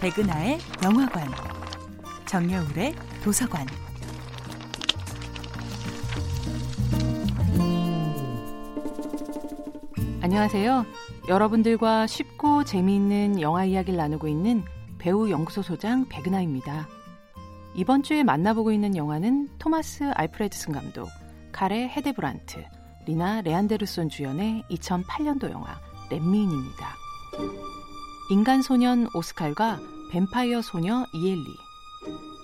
백은하의 영화관, 정여울의 도서관. 안녕하세요. 여러분들과 쉽고 재미있는 영화 이야기를 나누고 있는 배우 연구소 소장 백은하입니다. 이번 주에 만나보고 있는 영화는 토마스 알프레드슨 감독, 카레 헤데브란트, 리나 레안데르손 주연의 2008년도 영화 렛미인입니다. 인간 소년 오스칼과 뱀파이어 소녀 이엘리.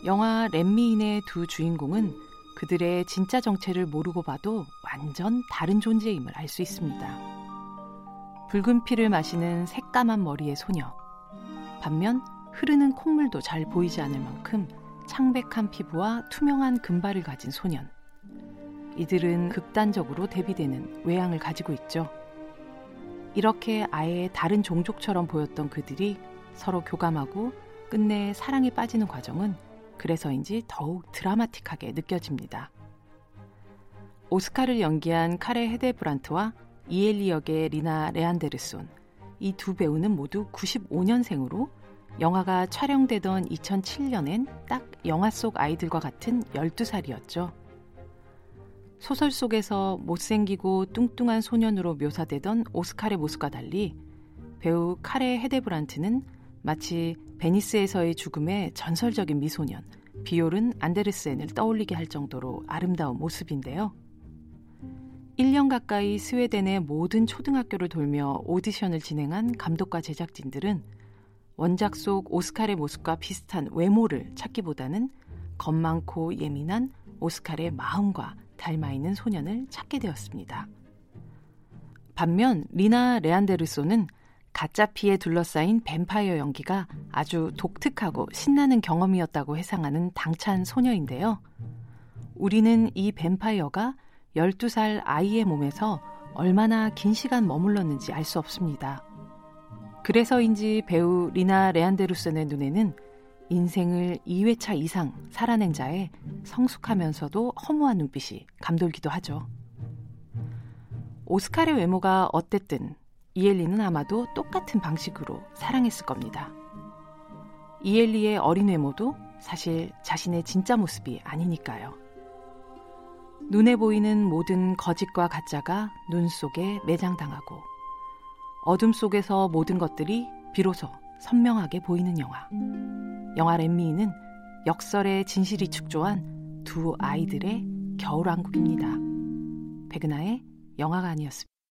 영화 렛미인의 두 주인공은 그들의 진짜 정체를 모르고 봐도 완전 다른 존재임을 알 수 있습니다. 붉은 피를 마시는 새까만 머리의 소녀. 반면 흐르는 콧물도 잘 보이지 않을 만큼 창백한 피부와 투명한 금발을 가진 소년. 이들은 극단적으로 대비되는 외양을 가지고 있죠. 이렇게 아예 다른 종족처럼 보였던 그들이 서로 교감하고 끝내 사랑에 빠지는 과정은 그래서인지 더욱 드라마틱하게 느껴집니다. 오스카를 연기한 카레 헤데브란트와 이엘리 역의 리나 레안데르손 이 두 배우는 모두 95년생으로 영화가 촬영되던 2007년엔 딱 영화 속 아이들과 같은 12살이었죠. 소설 속에서 못생기고 뚱뚱한 소년으로 묘사되던 오스칼의 모습과 달리 배우 카레 헤데브란트는 마치 베니스에서의 죽음의 전설적인 미소년 비올은 안데르센을 떠올리게 할 정도로 아름다운 모습인데요. 1년 가까이 스웨덴의 모든 초등학교를 돌며 오디션을 진행한 감독과 제작진들은 원작 속 오스칼의 모습과 비슷한 외모를 찾기보다는 겁 많고 예민한 오스칼의 마음과 닮아 있는 소년을 찾게 되었습니다. 반면 리나 레안데르손은 가짜 피에 둘러싸인 뱀파이어 연기가 아주 독특하고 신나는 경험이었다고 회상하는 당찬 소녀인데요. 우리는 이 뱀파이어가 12살 아이의 몸에서 얼마나 긴 시간 머물렀는지 알 수 없습니다. 그래서인지 배우 리나 레안데르손의 눈에는 인생을 2회차 이상 살아낸 자의 성숙하면서도 허무한 눈빛이 감돌기도 하죠. 오스칼의 외모가 어땠든 이엘리는 아마도 똑같은 방식으로 사랑했을 겁니다. 이엘리의 어린 외모도 사실 자신의 진짜 모습이 아니니까요. 눈에 보이는 모든 거짓과 가짜가 눈 속에 매장당하고 어둠 속에서 모든 것들이 비로소 선명하게 보이는 영화. 영화 렛미는 역설의 진실이 축조한 두 아이들의 겨울왕국입니다. 백은하의 영화가 아니었습니다.